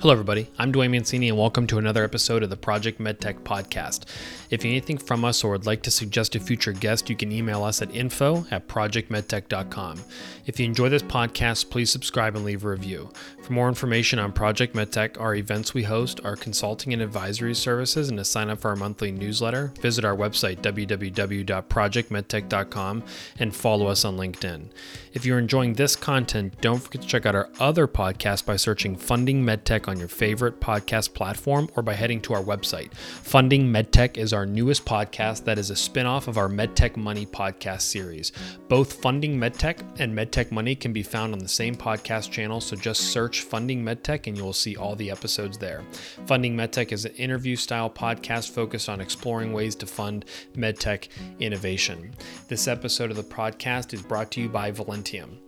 Hello, everybody. I'm Duane Mancini, and welcome to another episode of the Project MedTech podcast. If you need anything from us or would like to suggest a future guest, you can email us at info at projectmedtech.com. If you enjoy this podcast, please subscribe and leave a review. For more information on Project MedTech, our events we host, our consulting and advisory services, and to sign up for our monthly newsletter, visit our website, www.projectmedtech.com, and follow us on LinkedIn. If you're enjoying this content, don't forget to check out our other podcast by searching Funding MedTech on your favorite podcast platform or by heading to our website. Funding MedTech is our newest podcast that is a spin-off of our MedTech Money podcast series. Both Funding MedTech and MedTech Money can be found on the same podcast channel, so just search Funding MedTech and you will see all the episodes there. Funding MedTech is an interview style podcast focused on exploring ways to fund MedTech innovation. This episode of the podcast is brought to you by Velentium.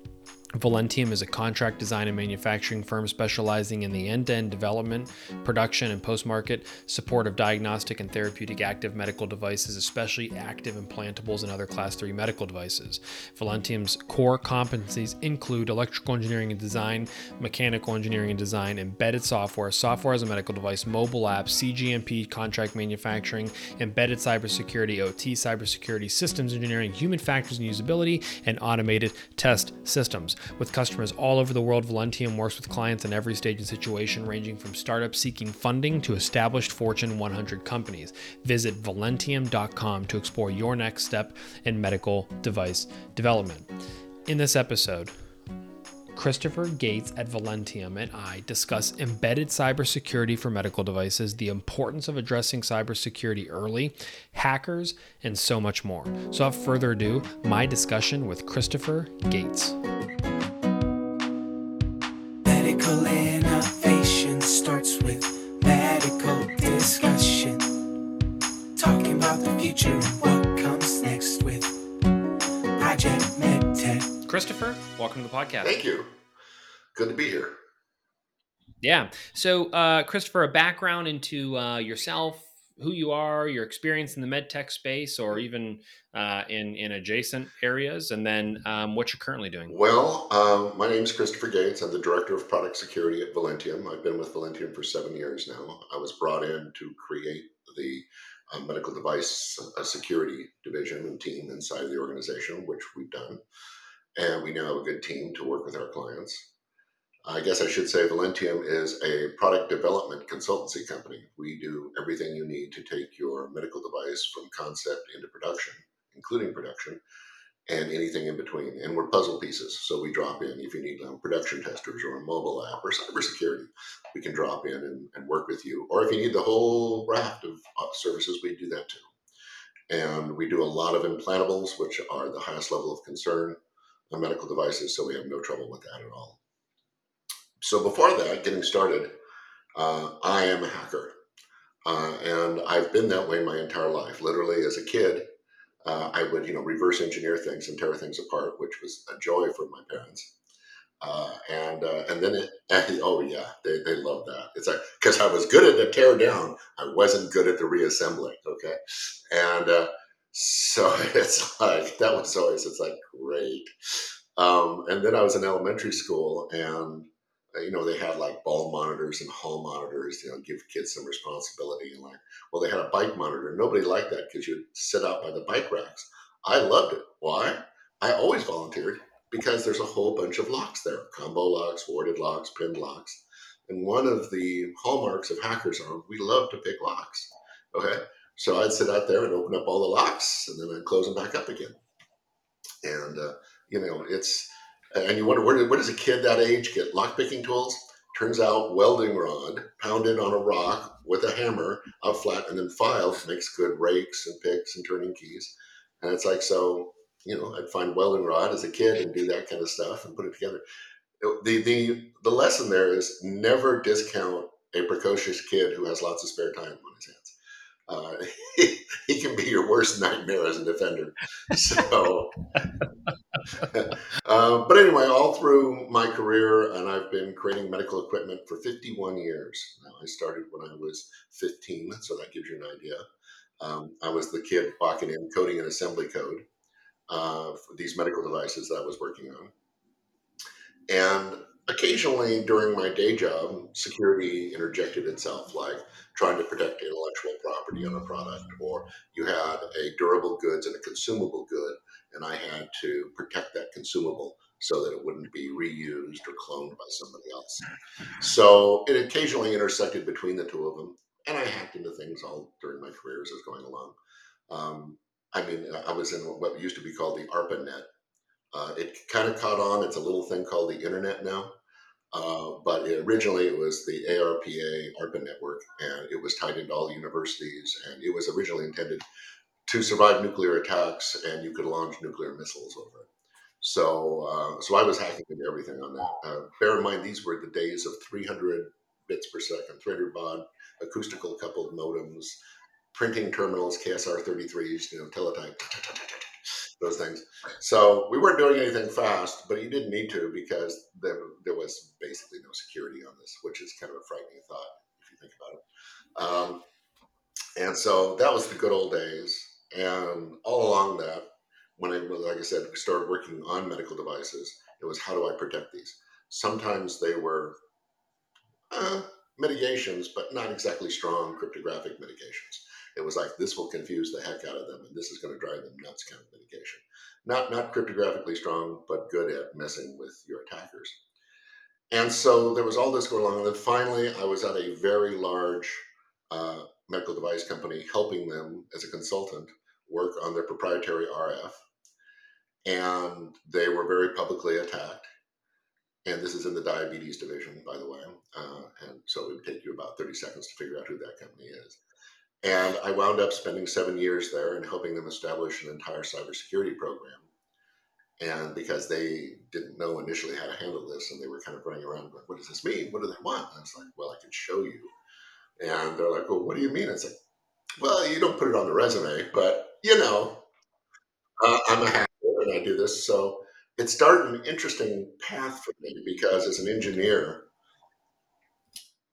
Velentium is a contract design and manufacturing firm specializing in the end to end development, production, and post market support of diagnostic and therapeutic active medical devices, especially active implantables and other class 3 medical devices. Velentium's core competencies include electrical engineering and design, mechanical engineering and design, embedded software, software as a medical device, mobile apps, CGMP contract manufacturing, embedded cybersecurity, OT cybersecurity, systems engineering, human factors and usability, and automated test systems. With customers all over the world, Velentium works with clients in every stage and situation, ranging from startups seeking funding to established Fortune 100 companies. Visit velentium.com to explore your next step in medical device development. In this episode, Christopher Gates at Velentium and I discuss embedded cybersecurity for medical devices, the importance of addressing cybersecurity early, hackers, and so much more. So, without further ado, my discussion with Christopher Gates. Christopher, welcome to the podcast. Thank you. Good to be here. Yeah. So, uh, Christopher, a background into uh, yourself, who you are, your experience in the medtech space, or even uh, in in adjacent areas, and then um, what you're currently doing. Well, um, my name is Christopher Gates. I'm the Director of Product Security at Velentium. I've been with Velentium for seven years now. I was brought in to create the uh, medical device uh, security division and team inside of the organization, which we've done. And we now have a good team to work with our clients. I guess I should say Velentium is a product development consultancy company. We do everything you need to take your medical device from concept into production, including production, and anything in between. And we're puzzle pieces. So we drop in if you need um, production testers or a mobile app or cybersecurity, we can drop in and, and work with you. Or if you need the whole raft of uh, services, we do that too. And we do a lot of implantables, which are the highest level of concern on medical devices. So we have no trouble with that at all. So before that, getting started, uh, I am a hacker. Uh, and I've been that way my entire life. Literally, as a kid, uh, I would, you know, reverse engineer things and tear things apart, which was a joy for my parents. Uh, and uh, and then it, oh yeah, they, they love that. It's like because I was good at the tear down, I wasn't good at the reassembling. Okay, and uh, so it's like that was always it's like great. Um, and then I was in elementary school, and uh, you know, they had like ball monitors and hall monitors, you know, give kids some responsibility. And like, well, they had a bike monitor. Nobody liked that because you'd sit out by the bike racks. I loved it. Why? I always volunteered because there's a whole bunch of locks there combo locks, warded locks, pinned locks. And one of the hallmarks of hackers are we love to pick locks. Okay. So I'd sit out there and open up all the locks and then I'd close them back up again. And, uh, you know, it's, and you wonder where, where does a kid that age get lockpicking tools? Turns out welding rod pounded on a rock with a hammer out flat and then filed makes good rakes and picks and turning keys. And it's like, so, you know, I'd find welding rod as a kid and do that kind of stuff and put it together. The, the, the lesson there is never discount a precocious kid who has lots of spare time on his hands. Uh, he, he, can be your worst nightmare as a defender. So, uh, but anyway, all through my career, and I've been creating medical equipment for 51 years. Now, I started when I was 15, so that gives you an idea. Um, I was the kid walking in, coding an assembly code uh, for these medical devices that I was working on. And occasionally during my day job, security interjected itself, like trying to protect intellectual property on a product, or you had a durable goods and a consumable good, and I had to protect that consumable so that it wouldn't be reused or cloned by somebody else. So it occasionally intersected between the two of them, and I hacked into things all during my career as I was going along. Um, I mean, I was in what used to be called the ARPANET. Uh, it kind of caught on. It's a little thing called the internet now. Uh, but it, originally it was the ARPA ARPA network, and it was tied into all the universities, and it was originally intended to survive nuclear attacks, and you could launch nuclear missiles over it. So, uh, so I was hacking into everything on that. Uh, bear in mind, these were the days of 300 bits per second, 300 baud, acoustical coupled modems, printing terminals, KSR 33s, you know, teletype, those things. So we weren't doing anything fast, but you didn't need to because there, there was basically no security on this, which is kind of a frightening thought if you think about it. Um, and so that was the good old days. And all along that, when I, like I said, started working on medical devices, it was how do I protect these? Sometimes they were uh, mitigations, but not exactly strong cryptographic mitigations. It was like this will confuse the heck out of them, and this is going to drive them nuts kind of mitigation. Not not cryptographically strong, but good at messing with your attackers. And so there was all this going on, and then finally, I was at a very large uh, medical device company, helping them as a consultant work on their proprietary RF, and they were very publicly attacked. And this is in the diabetes division, by the way. Uh, and so it would take you about 30 seconds to figure out who that company is. And I wound up spending seven years there and helping them establish an entire cybersecurity program. And because they didn't know initially how to handle this, and they were kind of running around like, What does this mean? What do they want? And I was like, Well, I can show you. And they're like, Well, what do you mean? It's like, Well, you don't put it on the resume, but you know, uh, I'm a hacker and I do this. So it started an interesting path for me because as an engineer,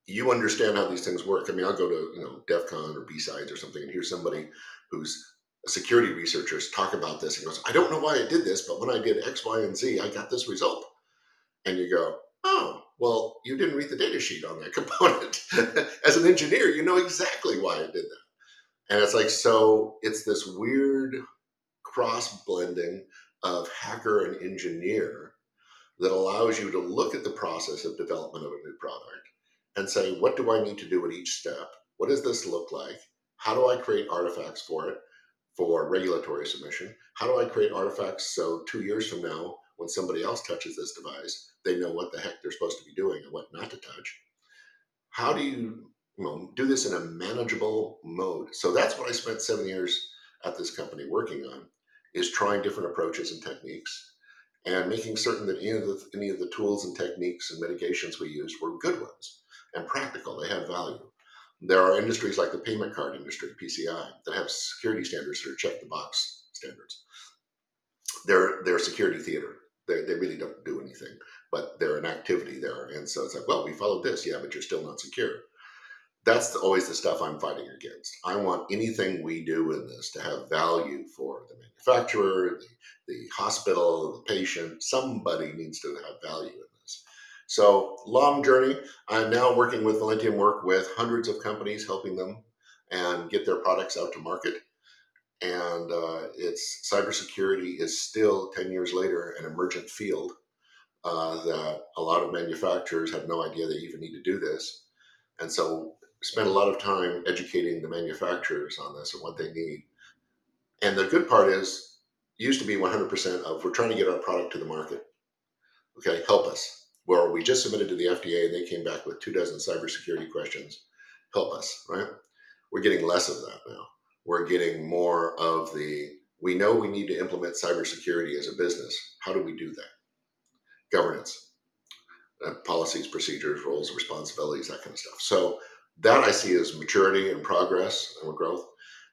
you understand how these things work. I mean, I'll go to you know DEF CON or B-Sides or something and hear somebody who's a security researcher talk about this and goes, I don't know why I did this, but when I did X, Y, and Z, I got this result. And you go, oh, well, you didn't read the data sheet on that component. As an engineer, you know exactly why I did that. And it's like, so it's this weird cross blending of hacker and engineer that allows you to look at the process of development of a new product and say, what do I need to do at each step? What does this look like? How do I create artifacts for it for regulatory submission? How do I create artifacts so two years from now, when somebody else touches this device, they know what the heck they're supposed to be doing and what not to touch? How do you, you know, do this in a manageable mode? So that's what I spent seven years at this company working on, is trying different approaches and techniques and making certain that any of the, any of the tools and techniques and mitigations we used were good ones and practical. They have value. There are industries like the payment card industry, PCI, that have security standards that are check the box standards. They're they're security theater. They, they really don't do anything, but they're an activity there. And so it's like, well, we followed this, yeah, but you're still not secure. That's the, always the stuff I'm fighting against. I want anything we do in this to have value for the manufacturer, the, the hospital, the patient. Somebody needs to have value. So long journey. I'm now working with Velentium Work with hundreds of companies, helping them and get their products out to market. And uh, it's cybersecurity is still 10 years later an emergent field uh, that a lot of manufacturers have no idea they even need to do this. And so spend a lot of time educating the manufacturers on this and what they need. And the good part is, used to be 100% of we're trying to get our product to the market. Okay, help us where we just submitted to the FDA and they came back with two dozen cybersecurity questions. Help us, right? We're getting less of that now. We're getting more of the we know we need to implement cybersecurity as a business. How do we do that? Governance, uh, policies, procedures, roles, responsibilities, that kind of stuff. So that I see as maturity and progress and growth.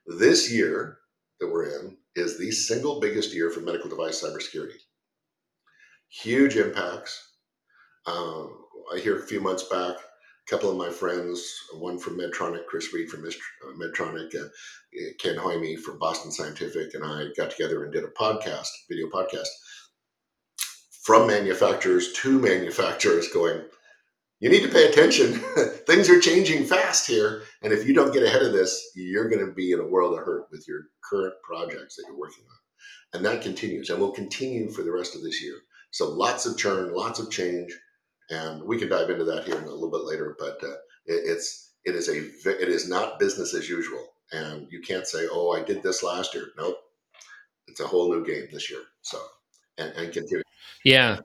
This year that we're in is the single biggest year for medical device cybersecurity. Huge impacts, um, I hear a few months back, a couple of my friends, one from Medtronic, Chris Reed from uh, Medtronic, uh, Ken Hoyme from Boston Scientific, and I got together and did a podcast, video podcast. from manufacturers to manufacturers going, you need to pay attention. Things are changing fast here. And if you don't get ahead of this, you're going to be in a world of hurt with your current projects that you're working on. And that continues and will continue for the rest of this year. So lots of churn, lots of change. And we can dive into that here in a little bit later, but uh, it, it's it is a it is not business as usual, and you can't say, "Oh, I did this last year." Nope, it's a whole new game this year. So and, and continue. Yeah,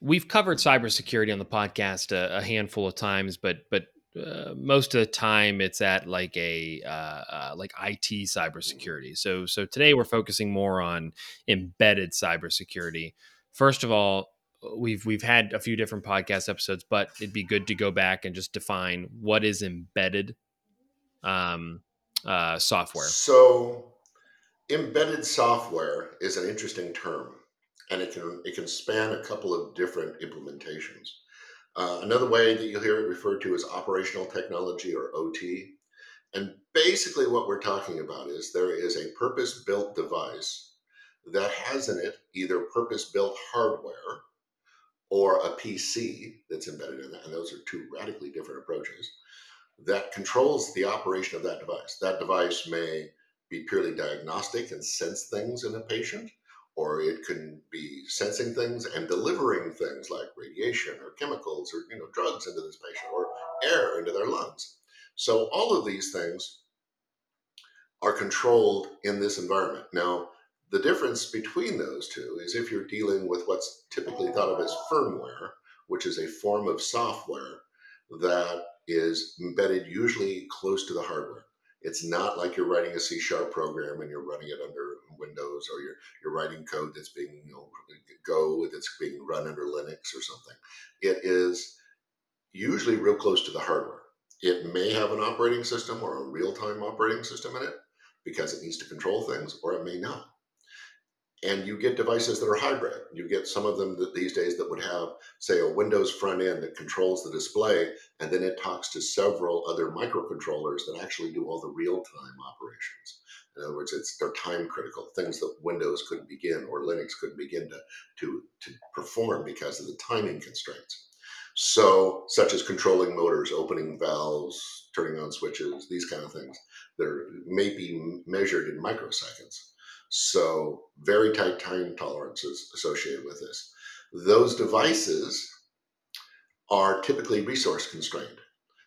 we've covered cybersecurity on the podcast a, a handful of times, but but uh, most of the time it's at like a uh, uh, like IT cybersecurity. So so today we're focusing more on embedded cybersecurity. First of all, we've we've had a few different podcast episodes, but it'd be good to go back and just define what is embedded um, uh, software. So, embedded software is an interesting term, and it can it can span a couple of different implementations. Uh, another way that you'll hear it referred to is operational technology or OT. And basically, what we're talking about is there is a purpose built device that has in it either purpose built hardware or a PC that's embedded in that. And those are two radically different approaches that controls the operation of that device. That device may be purely diagnostic and sense things in a patient, or it can be sensing things and delivering things like radiation or chemicals or you know drugs into this patient or air into their lungs. So all of these things are controlled in this environment. Now, the difference between those two is if you're dealing with what's typically thought of as firmware, which is a form of software that is embedded usually close to the hardware. It's not like you're writing a C sharp program and you're running it under Windows or you're, you're writing code that's being, you know, Go that's being run under Linux or something. It is usually real close to the hardware. It may have an operating system or a real time operating system in it because it needs to control things, or it may not and you get devices that are hybrid. You get some of them that these days that would have, say, a Windows front end that controls the display, and then it talks to several other microcontrollers that actually do all the real-time operations. In other words, it's they're time critical things that Windows couldn't begin or Linux couldn't begin to to to perform because of the timing constraints. So, such as controlling motors, opening valves, turning on switches, these kind of things that may be measured in microseconds. So, very tight time tolerances associated with this. Those devices are typically resource constrained.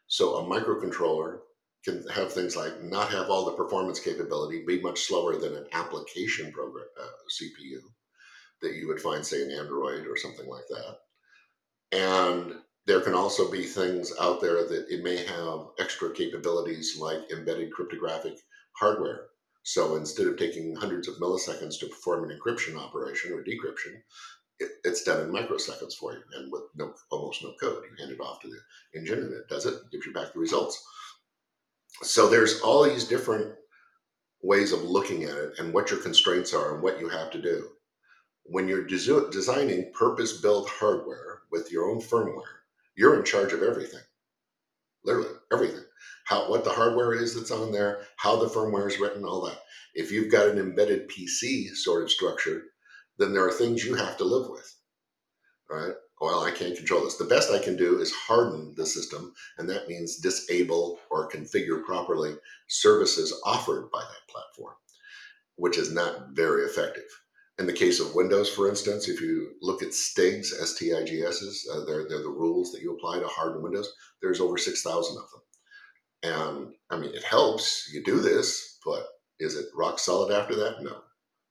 So, a microcontroller can have things like not have all the performance capability, be much slower than an application program uh, CPU that you would find, say, in Android or something like that. And there can also be things out there that it may have extra capabilities like embedded cryptographic hardware so instead of taking hundreds of milliseconds to perform an encryption operation or decryption, it, it's done in microseconds for you and with no almost no code. You hand it off to the engine and it does it, gives you back the results. So there's all these different ways of looking at it and what your constraints are and what you have to do. When you're des- designing purpose built hardware with your own firmware, you're in charge of everything. Literally everything how what the hardware is that's on there, how the firmware is written, all that. If you've got an embedded PC sort of structure, then there are things you have to live with. Right? Well, I can't control this. The best I can do is harden the system, and that means disable or configure properly services offered by that platform, which is not very effective. In the case of Windows, for instance, if you look at STIGs, S-T-I-G-S's, uh, they're, they're the rules that you apply to harden Windows. There's over 6,000 of them. And I mean, it helps you do this, but is it rock solid after that? No.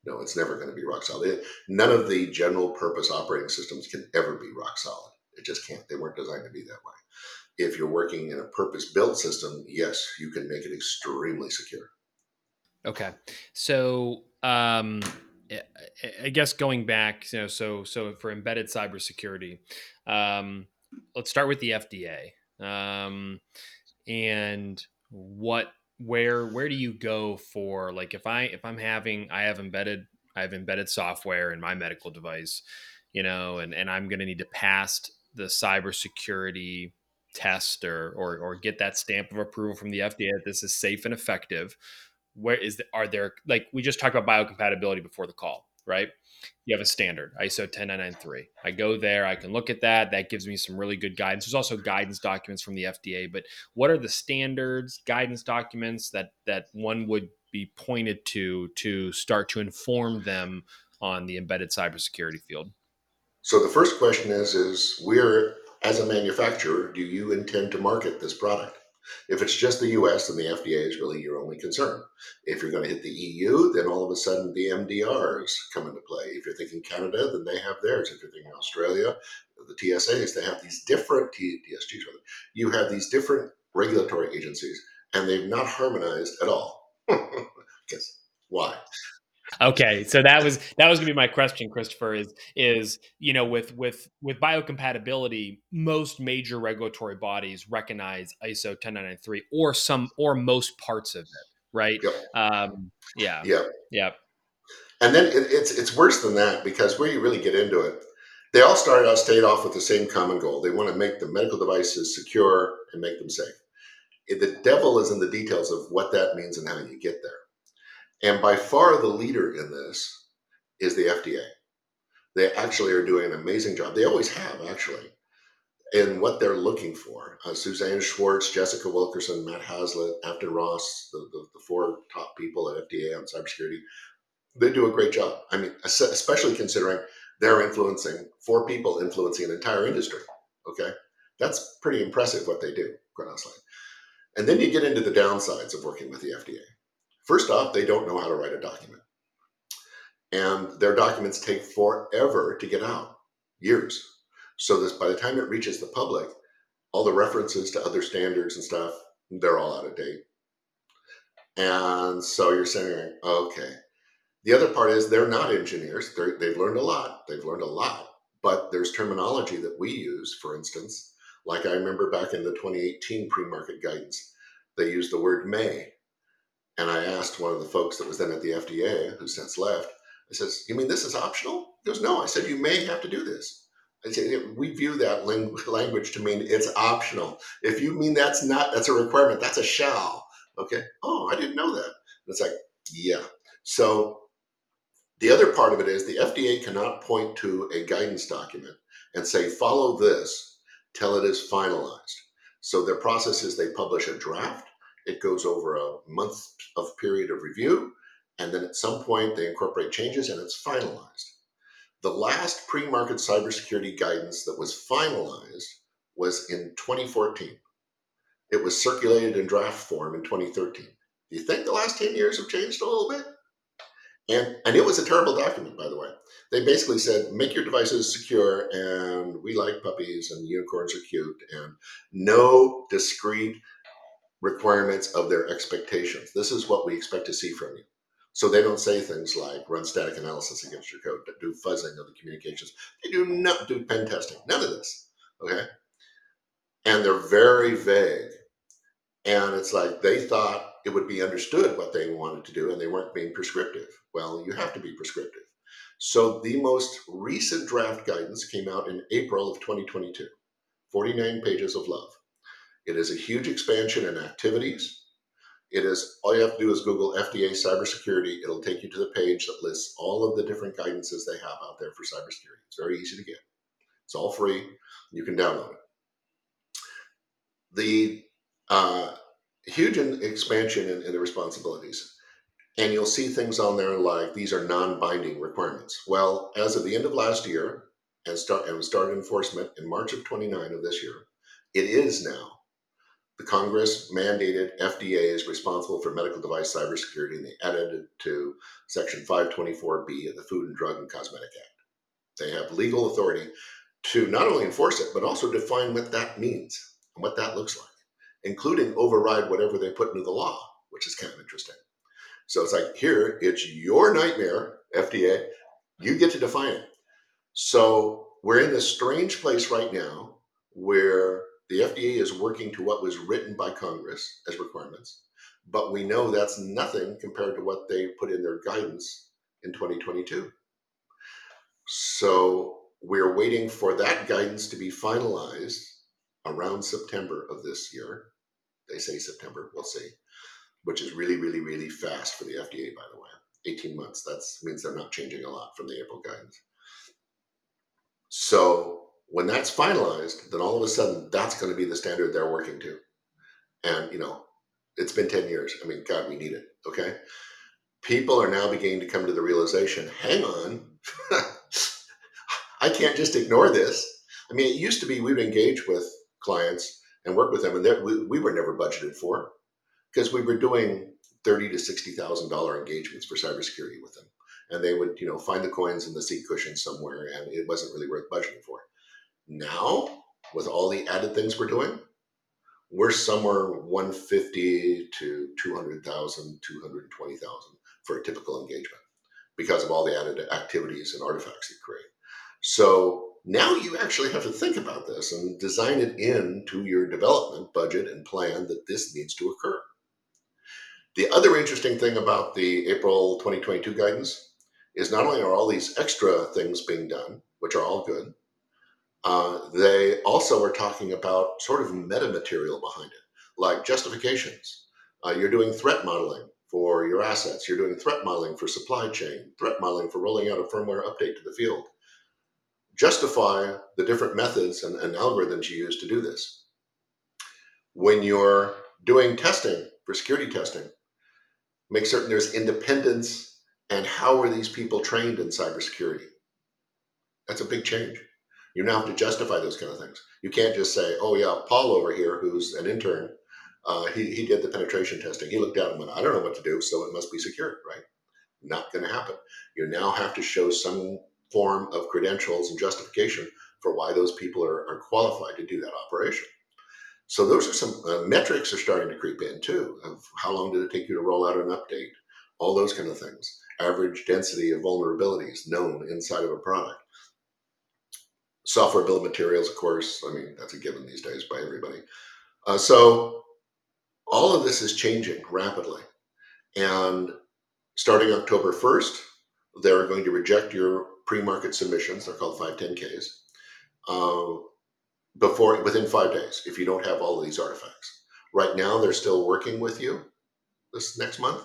No, it's never going to be rock solid. None of the general purpose operating systems can ever be rock solid. It just can't. They weren't designed to be that way. If you're working in a purpose built system, yes, you can make it extremely secure. Okay. So, um, I guess going back, you know, so so for embedded cybersecurity, um, let's start with the FDA. Um, and what where where do you go for like if i if i'm having i have embedded i have embedded software in my medical device you know and and i'm going to need to pass the cybersecurity test or, or or get that stamp of approval from the fda that this is safe and effective where is the, are there like we just talked about biocompatibility before the call right you have a standard ISO 10993. I go there, I can look at that. That gives me some really good guidance. There's also guidance documents from the FDA, but what are the standards, guidance documents that that one would be pointed to to start to inform them on the embedded cybersecurity field? So the first question is is we're as a manufacturer, do you intend to market this product? If it's just the US, then the FDA is really your only concern. If you're going to hit the EU, then all of a sudden the MDRs come into play. If you're thinking Canada, then they have theirs. If you're thinking Australia, the TSAs, they have these different TSGs. You have these different regulatory agencies, and they've not harmonized at all. Because why? Okay, so that was that was gonna be my question, Christopher. Is is you know with with with biocompatibility, most major regulatory bodies recognize ISO 10993 or some or most parts of it, right? Yep. Um, yeah, Yeah. yeah, And then it, it's it's worse than that because where you really get into it, they all started out stayed off with the same common goal. They want to make the medical devices secure and make them safe. The devil is in the details of what that means and how you get there. And by far the leader in this is the FDA. They actually are doing an amazing job. They always have, actually, in what they're looking for. Uh, Suzanne Schwartz, Jessica Wilkerson, Matt Hazelett, Aftin Ross, the, the, the four top people at FDA on cybersecurity, they do a great job. I mean, especially considering they're influencing four people influencing an entire industry. Okay, that's pretty impressive what they do, quite honestly. And then you get into the downsides of working with the FDA. First off, they don't know how to write a document. And their documents take forever to get out, years. So this by the time it reaches the public, all the references to other standards and stuff, they're all out of date. And so you're saying, okay. The other part is they're not engineers. They're, they've learned a lot. They've learned a lot. But there's terminology that we use, for instance, like I remember back in the 2018 pre-market guidance, they used the word may and I asked one of the folks that was then at the FDA, who since left, I says, You mean this is optional? He goes, No. I said, You may have to do this. I said, We view that ling- language to mean it's optional. If you mean that's not, that's a requirement, that's a shall. Okay. Oh, I didn't know that. And it's like, Yeah. So the other part of it is the FDA cannot point to a guidance document and say, Follow this till it is finalized. So their process is they publish a draft it goes over a month of period of review, and then at some point they incorporate changes and it's finalized. The last pre market cybersecurity guidance that was finalized was in 2014. It was circulated in draft form in 2013. Do you think the last 10 years have changed a little bit? And, and it was a terrible document, by the way. They basically said, make your devices secure, and we like puppies, and unicorns are cute, and no discrete requirements of their expectations. This is what we expect to see from you. So they don't say things like run static analysis against your code, do fuzzing of the communications. They do not do pen testing. None of this. Okay. And they're very vague. And it's like they thought it would be understood what they wanted to do and they weren't being prescriptive. Well, you have to be prescriptive. So the most recent draft guidance came out in April of 2022, 49 pages of love. It is a huge expansion in activities. It is all you have to do is Google FDA cybersecurity. It'll take you to the page that lists all of the different guidances they have out there for cybersecurity. It's very easy to get. It's all free. You can download it. The uh, huge expansion in, in the responsibilities. And you'll see things on there like these are non-binding requirements. Well, as of the end of last year and start and start enforcement in March of 29 of this year, it is now the Congress mandated FDA is responsible for medical device cybersecurity, and they added it to Section 524B of the Food and Drug and Cosmetic Act. They have legal authority to not only enforce it, but also define what that means and what that looks like, including override whatever they put into the law, which is kind of interesting. So it's like, here, it's your nightmare, FDA. You get to define it. So we're in this strange place right now where the FDA is working to what was written by Congress as requirements, but we know that's nothing compared to what they put in their guidance in 2022. So we're waiting for that guidance to be finalized around September of this year. They say September, we'll see, which is really, really, really fast for the FDA, by the way. 18 months. That means they're not changing a lot from the April guidance. So when that's finalized, then all of a sudden that's going to be the standard they're working to. And, you know, it's been 10 years. I mean, God, we need it. Okay. People are now beginning to come to the realization hang on, I can't just ignore this. I mean, it used to be we would engage with clients and work with them, and we, we were never budgeted for because we were doing thirty to sixty thousand dollar engagements for cybersecurity with them, and they would you know find the coins in the seat cushion somewhere, and it wasn't really worth budgeting for. Now, with all the added things we're doing, we're somewhere 150 to 200,000, 220,000 for a typical engagement because of all the added activities and artifacts you create. So now you actually have to think about this and design it into your development budget and plan that this needs to occur. The other interesting thing about the April 2022 guidance is not only are all these extra things being done, which are all good, uh, they also are talking about sort of meta material behind it, like justifications. Uh, you're doing threat modeling for your assets. You're doing threat modeling for supply chain, threat modeling for rolling out a firmware update to the field. Justify the different methods and, and algorithms you use to do this. When you're doing testing for security testing, make certain there's independence and how are these people trained in cybersecurity. That's a big change. You now have to justify those kind of things. You can't just say, oh, yeah, Paul over here, who's an intern, uh, he, he did the penetration testing. He looked it and went, I don't know what to do, so it must be secure, right? Not going to happen. You now have to show some form of credentials and justification for why those people are, are qualified to do that operation. So those are some uh, metrics are starting to creep in too of how long did it take you to roll out an update, all those kind of things. Average density of vulnerabilities known inside of a product. Software of materials, of course. I mean, that's a given these days by everybody. Uh, so all of this is changing rapidly. And starting October 1st, they're going to reject your pre-market submissions. They're called 510Ks. Uh, before within five days, if you don't have all of these artifacts. Right now, they're still working with you this next month,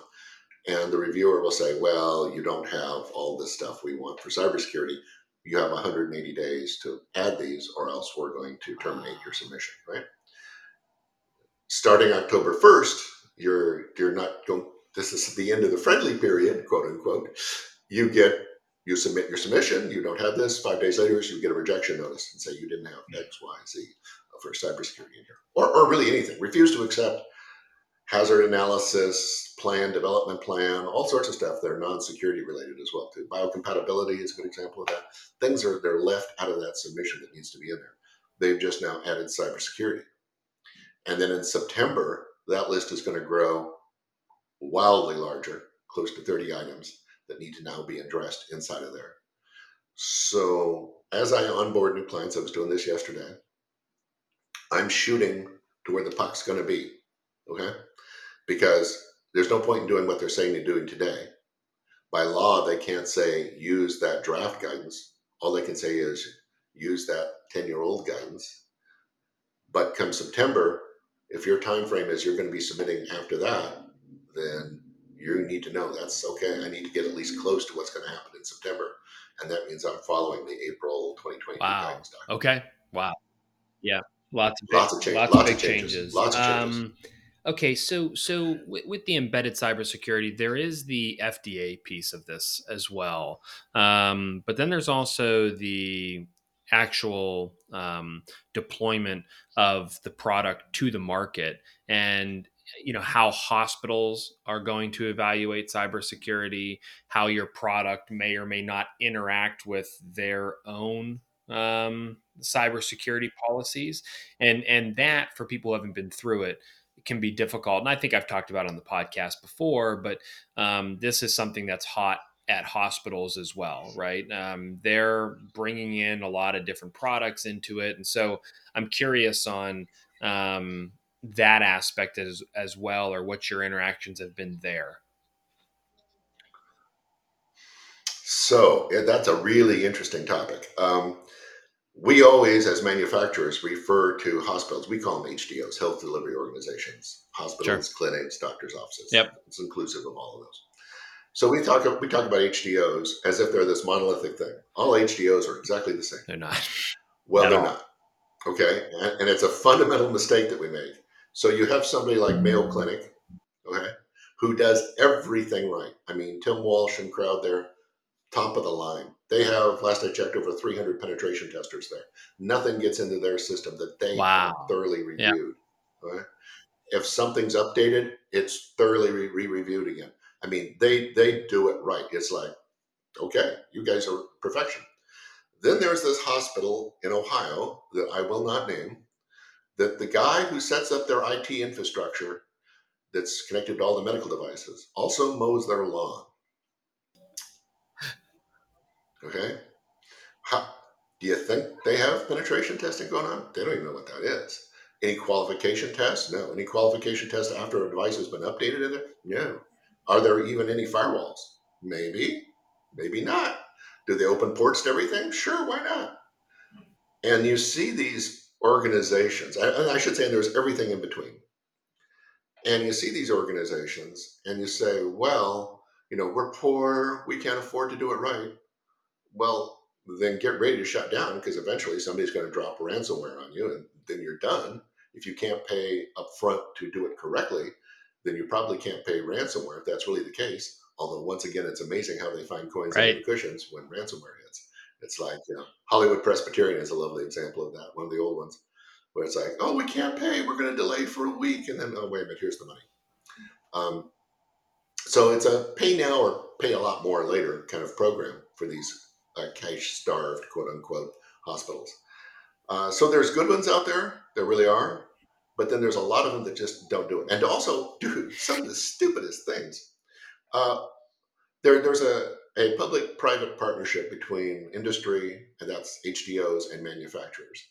and the reviewer will say, "Well, you don't have all this stuff we want for cybersecurity. You have 180 days to add these, or else we're going to terminate your submission." Right? Starting October 1st, you're you're not going. This is the end of the friendly period, quote unquote. You get you submit your submission, you don't have this, five days later, you get a rejection notice and say you didn't have X, Y, Z uh, for cybersecurity in here. Or, or really anything. Refuse to accept hazard analysis, plan, development plan, all sorts of stuff that are non-security related as well too. Biocompatibility is a good example of that. Things are they're left out of that submission that needs to be in there. They've just now added cybersecurity. And then in September, that list is going to grow wildly larger, close to 30 items that need to now be addressed inside of there. So as I onboard new clients, I was doing this yesterday. I'm shooting to where the puck's going to be, okay? Because there's no point in doing what they're saying they're doing today. By law, they can't say use that draft guidance. All they can say is use that 10 year old guidance. But come September, if your time frame is you're going to be submitting after that, then you need to know that's okay. I need to get at least close to what's going to happen in September, and that means I'm following the April 2020 wow. guidance document. Okay. Wow. Yeah. Lots of big, lots of, change, lots lots of big of changes. changes. Lots of changes. Um, okay, so so with, the embedded cybersecurity, there is the FDA piece of this as well, um, but then there's also the actual um, deployment of the product to the market and you know how hospitals are going to evaluate cybersecurity, how your product may or may not interact with their own um, cybersecurity policies, and and that for people who haven't been through it can be difficult. And I think I've talked about on the podcast before, but um, this is something that's hot at hospitals as well, right? Um, they're bringing in a lot of different products into it, and so I'm curious on um, that aspect as as well, or what your interactions have been there. So yeah, that's a really interesting topic. Um, we always, as manufacturers, refer to hospitals. We call them HDOs, health delivery organizations, hospitals, sure. clinics, doctors' offices. Yep, it's inclusive of all of those. So we talk we talk about HDOs as if they're this monolithic thing. All HDOs are exactly the same. They're not. Well, At they're all. not. Okay, and, and it's a fundamental mistake that we make. So you have somebody like Mayo Clinic, okay, who does everything right. I mean, Tim Walsh and crowd there, top of the line. They have, last I checked, over 300 penetration testers there. Nothing gets into their system that they Wow. thoroughly Yeah. reviewed. If something's updated, it's thoroughly re-reviewed again. I mean, they they do it right. It's like, okay, you guys are perfection. Then there's this hospital in Ohio that I will not name. That the guy who sets up their IT infrastructure that's connected to all the medical devices also mows their lawn. Okay, how, do you think they have penetration testing going on? They don't even know what that is. Any qualification tests? No. Any qualification tests after a device has been updated in there? No. Are there even any firewalls? Maybe, maybe not. Do they open ports to everything? Sure, why not? And you see these organizations, and I should say there's everything in between. And you see these organizations and you say, well, you know, we're poor, we can't afford to do it right. Well, then get ready to shut down because eventually somebody's going to drop ransomware on you and then you're done. If you can't pay upfront to do it correctly, then you probably can't pay ransomware if that's really the case. Although once again, it's amazing how they find coins under Right. the cushions when ransomware hits. It's like, you know, Hollywood Presbyterian is a lovely example of that, one of the old ones, where it's like, oh, we can't pay, we're going to delay for a week, and then, oh, wait a minute, here's the money. Um, so it's a pay now or pay a lot more later kind of program for these uh, cash starved, quote unquote, hospitals. Uh, so there's good ones out there, there really are, but then there's a lot of them that just don't do it. And also, dude, some of the stupidest things. Uh, there, there's a, a public-private partnership between industry, and that's HDOs, and manufacturers,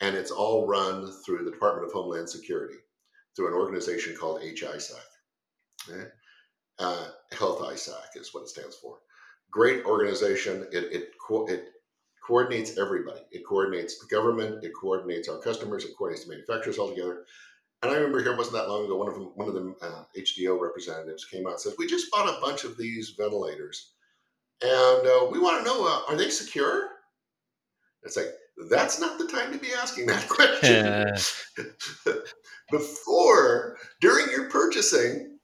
and it's all run through the Department of Homeland Security through an organization called HISAC. Okay? Uh, Health ISAC is what it stands for. Great organization. It it it coordinates everybody. It coordinates the government. It coordinates our customers. It coordinates the manufacturers all together. And I remember here wasn't that long ago. One of them, one of the uh, HDO representatives came out and says, "We just bought a bunch of these ventilators, and uh, we want to know uh, are they secure?" It's like that's not the time to be asking that question before during your purchasing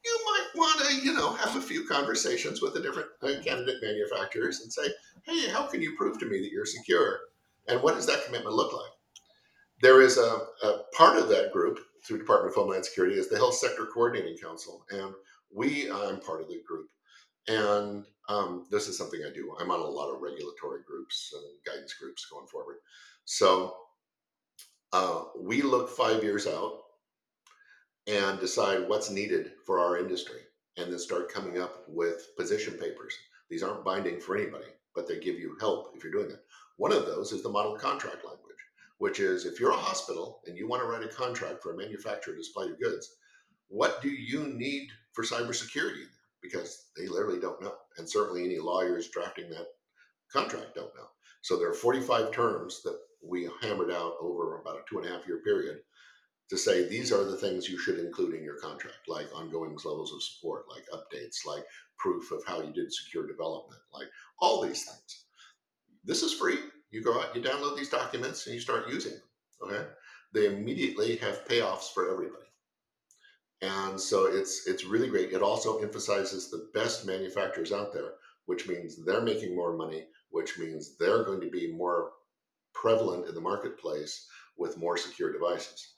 you know have a few conversations with the different uh, candidate manufacturers and say hey how can you prove to me that you're secure? And what does that commitment look like? There is a, a part of that group through department of homeland security is the health sector coordinating council and we i'm part of the group. And um, this is something i do. I'm on a lot of regulatory groups and guidance groups going forward. So uh, we look five years out and decide what's needed for our industry and then start coming up with position papers. These aren't binding for anybody, but they give you help if you're doing that. One of those is the model contract language, which is if you're a hospital and you want to write a contract for a manufacturer to supply your goods, what do you need for cybersecurity? Because they literally don't know. And certainly any lawyers drafting that contract don't know. So there are 45 terms that we hammered out over about a two and a half year period to say these are the things you should include in your contract, like ongoing levels of support, like updates, like proof of how you did secure development, like all these things. This is free. You go out, you download these documents, and you start using them. Okay, they immediately have payoffs for everybody, and so it's it's really great. It also emphasizes the best manufacturers out there, which means they're making more money, which means they're going to be more prevalent in the marketplace with more secure devices.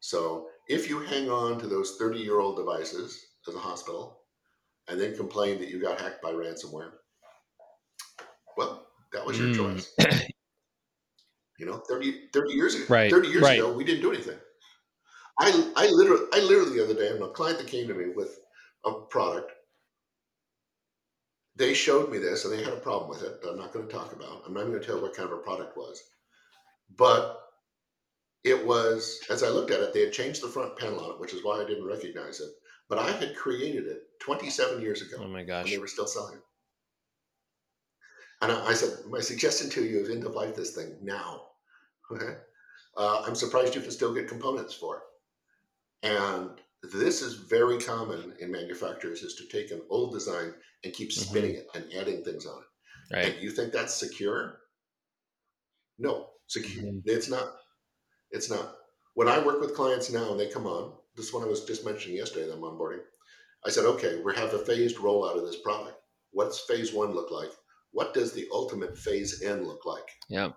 So if you hang on to those 30 year old devices as a hospital and then complain that you got hacked by ransomware, well, that was your Mm. choice. You know, 30, 30 years ago, Right, 30 years right. ago, we didn't do anything. I, I literally, I literally the other day, I had a client that came to me with a product. They showed me this and they had a problem with it that I'm not going to talk about. I'm not going to tell what kind of a product was. But it was, as I looked at it, they had changed the front panel on it, which is why I didn't recognize it. But I had created it 27 years ago oh my and gosh. they were still selling it. And I, I said, my suggestion to you is end of life this thing now. Okay. Uh, I'm surprised you can still get components for it. And this is very common in manufacturers is to take an old design and keep Mhm. spinning it and adding things on it. Right. And you think that's secure? No, secure. Mhm. It's not. It's not. When I work with clients now and they come on, this one I was just mentioning yesterday that I'm onboarding. I said, okay, we have a phased rollout of this product. What's phase one look like? What does the ultimate phase N look like? Yeah.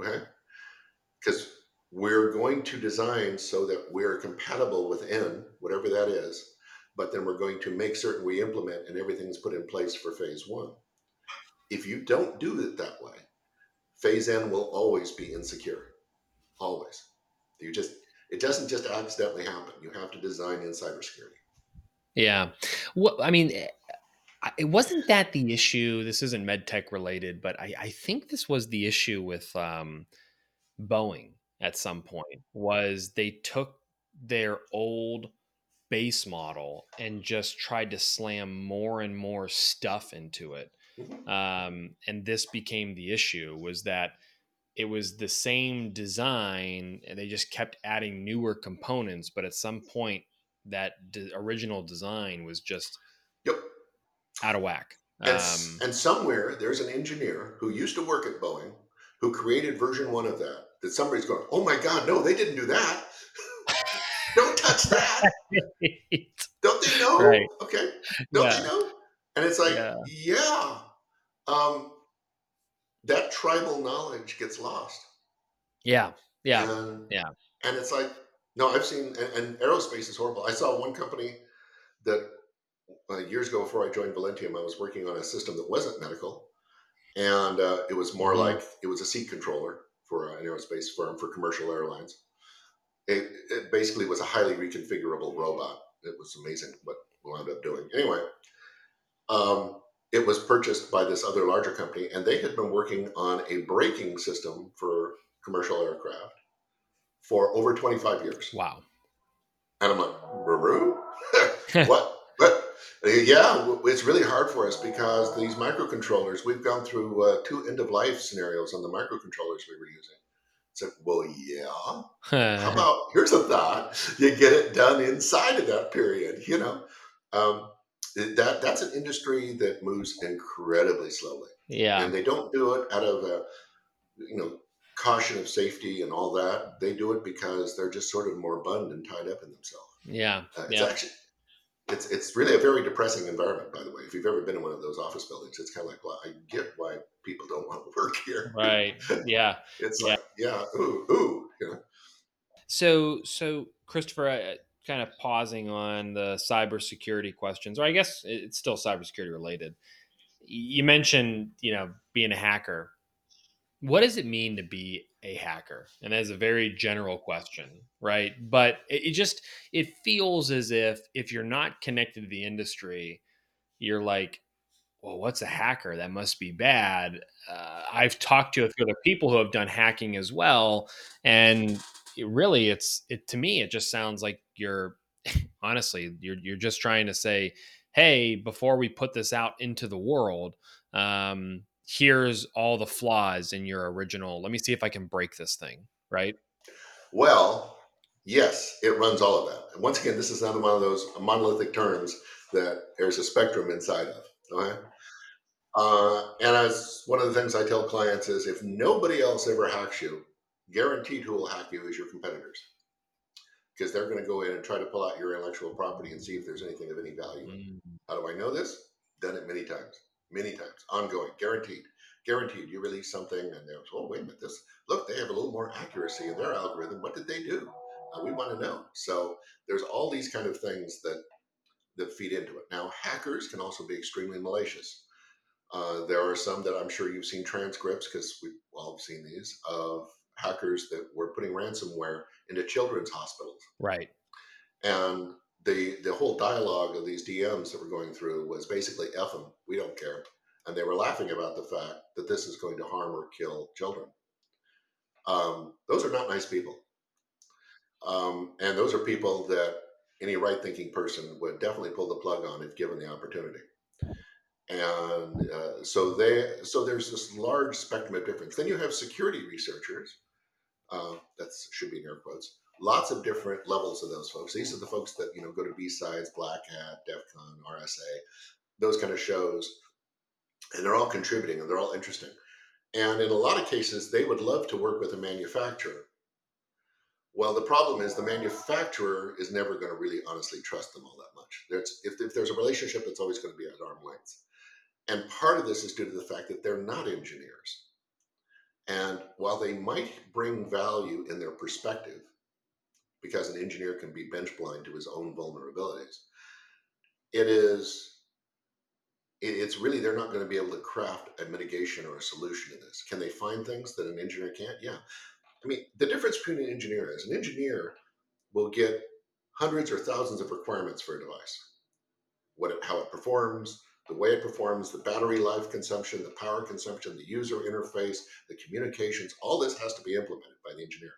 Okay. Because we're going to design so that we're compatible with N, whatever that is, but then we're going to make certain we implement and everything's put in place for phase one. If you don't do it that way, phase N will always be insecure. Always. You just it doesn't just accidentally happen. You have to design in cybersecurity. Yeah. Well, I mean, eh, it wasn't that the issue. This isn't medtech related, but I, I think this was the issue with um, Boeing at some point. Was they took their old base model and just tried to slam more and more stuff into it, Mhm. um, and this became the issue. Was that it was the same design and they just kept adding newer components but at some point that d- original design was just Yep. out of whack And, um, and somewhere there's an engineer who used to work at Boeing who created version one of that. That somebody's going, oh my God, no, they didn't do that. Don't touch that. Don't they know? Right. Okay. Don't Yeah. they know? And it's like, Yeah. yeah. Um, that tribal knowledge gets lost. yeah yeah And, Yeah. And it's like, no, I've seen, and, and aerospace is horrible. I saw one company that uh, years ago before I joined Velentium, I was working on a system that wasn't medical. And uh, it was more Mhm. like it was a seat controller for an aerospace firm for commercial airlines. It, it basically was a highly reconfigurable robot. It was amazing what we wound up doing. Anyway, um, it was purchased by this other larger company, and they had been working on a braking system for commercial aircraft for over 25 years. wow And I'm like, Ruru? what? What? Yeah, it's really hard for us because these microcontrollers, we've gone through uh, two end of life scenarios on the microcontrollers we were using. It's like, well, yeah. How about here's a thought: you get it done inside of that period. You know, um, that that's an industry that moves incredibly slowly, yeah and they don't do it out of a you know caution of safety and all that. They do it because they're just sort of moribund and tied up in themselves. yeah Uh, it's yeah actually it's it's really a very depressing environment. By the way, if you've ever been in one of those office buildings, it's kind of like, well, I get why people don't want to work here. right yeah It's Yeah. like, yeah, ooh, ooh, you know. So, so Christopher, uh, kind of pausing on the cybersecurity questions, or I guess it's still cybersecurity related. You mentioned, you know, being a hacker. What does it mean to be a hacker? And that's a very general question, right? But it, it just it feels as if if you're not connected to the industry, you're like, well, what's a hacker? That must be bad. Uh, I've talked to a few other people who have done hacking as well, and it really, it's it to me, it just sounds like you're honestly you're you're just trying to say, hey, before we put this out into the world, um, here's all the flaws in your original. Let me see if I can break this thing, right? Well, yes, it runs all of that. And once again, this is another one of those monolithic terms that there's a spectrum inside of. Okay. Uh, and as one of the things I tell clients is, if nobody else ever hacks you, guaranteed who will hack you is your competitors, because they're going to go in and try to pull out your intellectual property and see if there's anything of any value. Mm, How do I know this? Done it many times, many times, ongoing, guaranteed, guaranteed. You release something, and they're, oh wait a minute, this look, they have a little more accuracy in their algorithm. What did they do? Uh, we want to know. So there's all these kind of things that that feed into it. Now, hackers can also be extremely malicious. Uh, there are some that I'm sure you've seen transcripts because we've all seen these of hackers that were putting ransomware into children's hospitals. right. And the the whole dialogue of these DMs that were going through was basically F them, we don't care. And they were laughing about the fact that this is going to harm or kill children. Um, those are not nice people. Um, and those are people that any right thinking person would definitely pull the plug on if given the opportunity. And uh, so they so there's this large spectrum of difference. Then you have security researchers, uh, that should be in air quotes, lots of different levels of those folks. These are the folks that you know go to B-Sides, Black Hat, DEF CON, RSA, those kind of shows, and they're all contributing and they're all interesting. And in a lot of cases, they would love to work with a manufacturer. Well, the problem is the manufacturer is never going to really honestly trust them all that much. There's, if, if there's a relationship, it's always going to be at arm's length. And part of this is due to the fact that they're not engineers. And while they might bring value in their perspective, because an engineer can be bench blind to his own vulnerabilities, it is it's really they're not going to be able to craft a mitigation or a solution to this. Can they find things that an engineer can't? Yeah. I mean, the difference between an engineer is an engineer will get hundreds or thousands of requirements for a device. What it, how it performs, the way it performs, the battery life consumption, the power consumption, the user interface, the communications, all this has to be implemented by the engineer.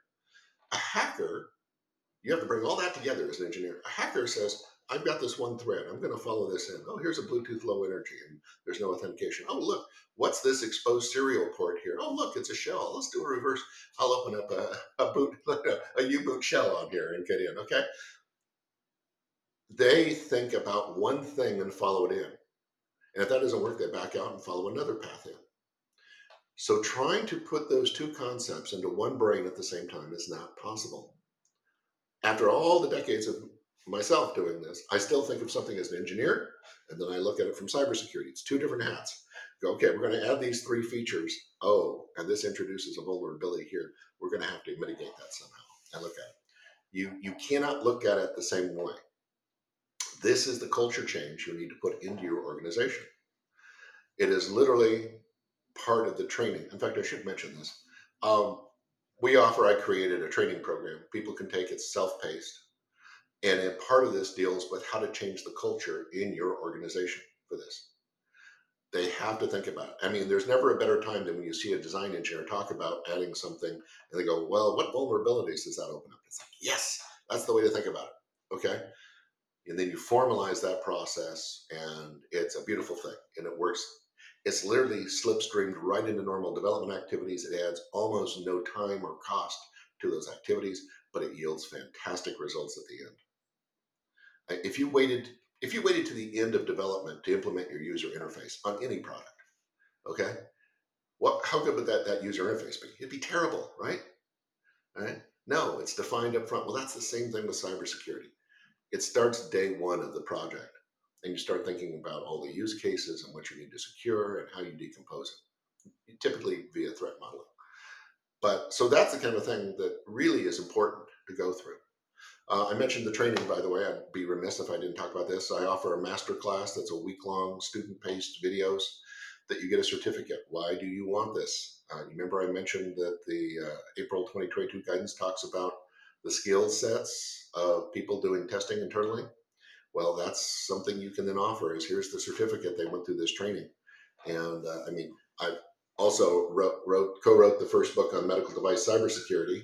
A hacker, you have to bring all that together as an engineer. A hacker says, I've got this one thread. I'm going to follow this in. Oh, here's a Bluetooth low energy and there's no authentication. Oh, look, what's this exposed serial port here? Oh, look, it's a shell. Let's do a reverse. I'll open up a, a boot, a U-boot shell on here and get in. Okay. They think about one thing and follow it in. And if that doesn't work, they back out and follow another path in. So trying to put those two concepts into one brain at the same time is not possible. After all the decades of myself doing this, I still think of something as an engineer, and then I look at it from cybersecurity. It's two different hats. Go, okay, we're going to add these three features. Oh, and this introduces a vulnerability here. We're going to have to mitigate that somehow. And look at it. You you cannot look at it the same way. This is the culture change you need to put into your organization. It is literally part of the training. In fact, I should mention this. Um, we offer, I created a training program. People can take it self paced and part of this deals with how to change the culture in your organization for this. They have to think about it. I mean, there's never a better time than when you see a design engineer talk about adding something and they go, well, what vulnerabilities does that open up? It's like, yes, that's the way to think about it. Okay. And then you formalize that process and it's a beautiful thing and it works. It's literally slipstreamed right into normal development activities. It adds almost no time or cost to those activities, but it yields fantastic results at the end. If you waited, if you waited to the end of development to implement your user interface on any product, okay, what? How good would that that user interface be? It'd be terrible, right? Right? No, it's defined up front. Well, that's the same thing with cybersecurity. It starts day one of the project, and you start thinking about all the use cases and what you need to secure and how you decompose it, typically via threat modeling. But so that's the kind of thing that really is important to go through. Uh, I mentioned the training, by the way. I'd be remiss if I didn't talk about this. I offer a master class that's a week long student paced videos that you get a certificate. Why do you want this? Uh, remember I mentioned that the uh, April 2022 guidance talks about the skill sets of people doing testing internally? Well, that's something you can then offer is here's the certificate they went through this training. And uh, I mean, I also wrote, wrote co-wrote the first book on medical device cybersecurity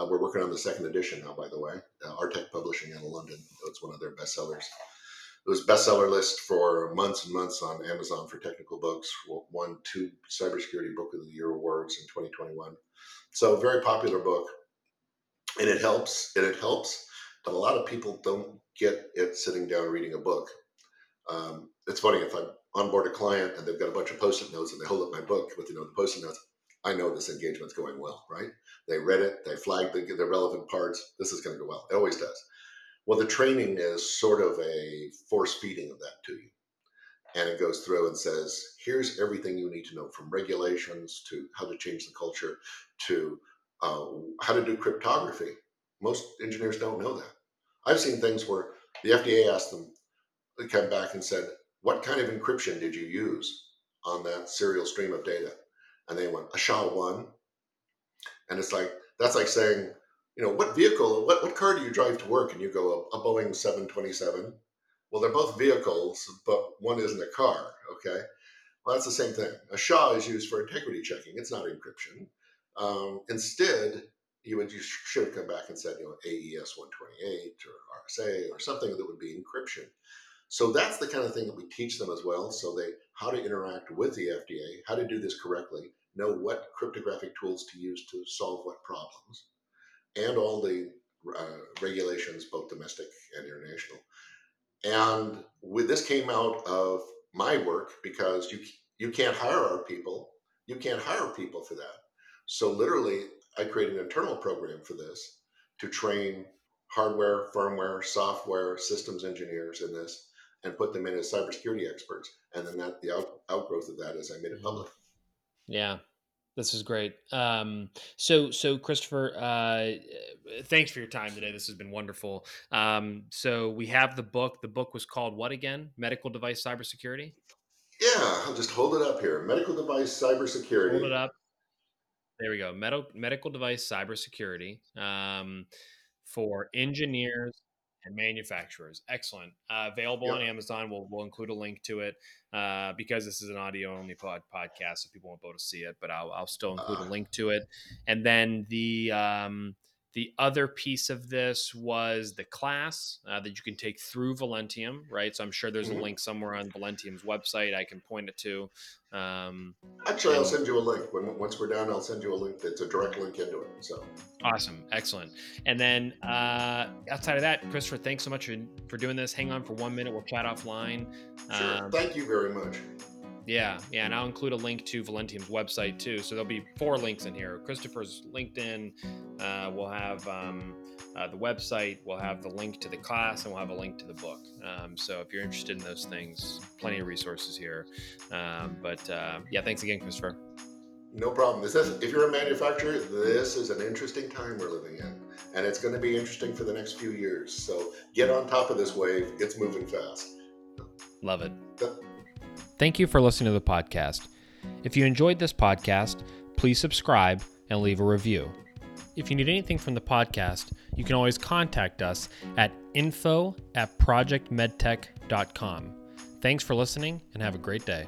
uh, we're working on the second edition now, by the way. Uh, Artech Publishing out of London. It's one of their bestsellers. It was bestseller list for months and months on Amazon for technical books. Won two cybersecurity book of the year awards in 2021. So very popular book, and it helps. And it helps, but a lot of people don't get it sitting down reading a book. Um, it's funny if I onboard a client and they've got a bunch of post-it notes and they hold up my book with you know the post-it notes. I know this engagement's going well, right? They read it, they flagged the, the relevant parts. This is going to go well. It always does. Well, the training is sort of a force feeding of that to you. And it goes through and says, here's everything you need to know from regulations to how to change the culture to uh, how to do cryptography. Most engineers don't know that. I've seen things where the FDA asked them, they come back and said, what kind of encryption did you use on that serial stream of data? And they went, a SHA-1, and it's like that's like saying, you know, what vehicle, what what car do you drive to work? And you go a, a Boeing 727. Well, they're both vehicles, but one isn't a car. Okay, well that's the same thing. A SHA is used for integrity checking. It's not encryption. Um, instead, you would you should have come back and said, you know, AES 128 or RSA or something that would be encryption. So that's the kind of thing that we teach them as well. So they how to interact with the FDA, how to do this correctly, know what cryptographic tools to use to solve what problems, and all the uh, regulations, both domestic and international. And with this came out of my work because you you can't hire our people. You can't hire people for that. So literally, I created an internal program for this to train hardware, firmware, software, systems engineers in this, and put them in as cybersecurity experts. And then that the out, outgrowth of that is I made it public. Yeah, this is great. Um, so, so Christopher, uh, thanks for your time today. This has been wonderful. Um, so we have the book. The book was called what again? Medical device cybersecurity. Yeah, I'll just hold it up here. Medical device cybersecurity. Hold it up. There we go. Medical medical device cybersecurity um, for engineers and manufacturers. Excellent. Uh, available yep. on Amazon. We'll, we'll include a link to it uh, because this is an audio only pod, podcast, so people won't be able to see it. But I'll, I'll still include uh, a link to it. And then the um, the other piece of this was the class uh, that you can take through Velentium, right? So I'm sure there's mm-hmm. a link somewhere on Velentium's website I can point it to. Um, Actually, I'll send you a link. When, once we're done, I'll send you a link that's a direct link into it. So awesome, excellent. And then uh, outside of that, Christopher, thanks so much for, for doing this. Hang on for one minute. We'll chat offline. Sure. Um, Thank you very much. Yeah, yeah, and I'll include a link to Velentium's website too. So there'll be four links in here: Christopher's LinkedIn. Uh, we'll have um, uh, the website. We'll have the link to the class, and we'll have a link to the book. Um, so if you're interested in those things, plenty of resources here. Um, but uh, yeah, thanks again, Christopher. No problem. This is, if you're a manufacturer, this is an interesting time we're living in, and it's going to be interesting for the next few years. So get on top of this wave. It's moving fast. Love it. Thank you for listening to the podcast. If you enjoyed this podcast, please subscribe and leave a review. If you need anything from the podcast, you can always contact us at info at projectmedtech.com. Thanks for listening and have a great day.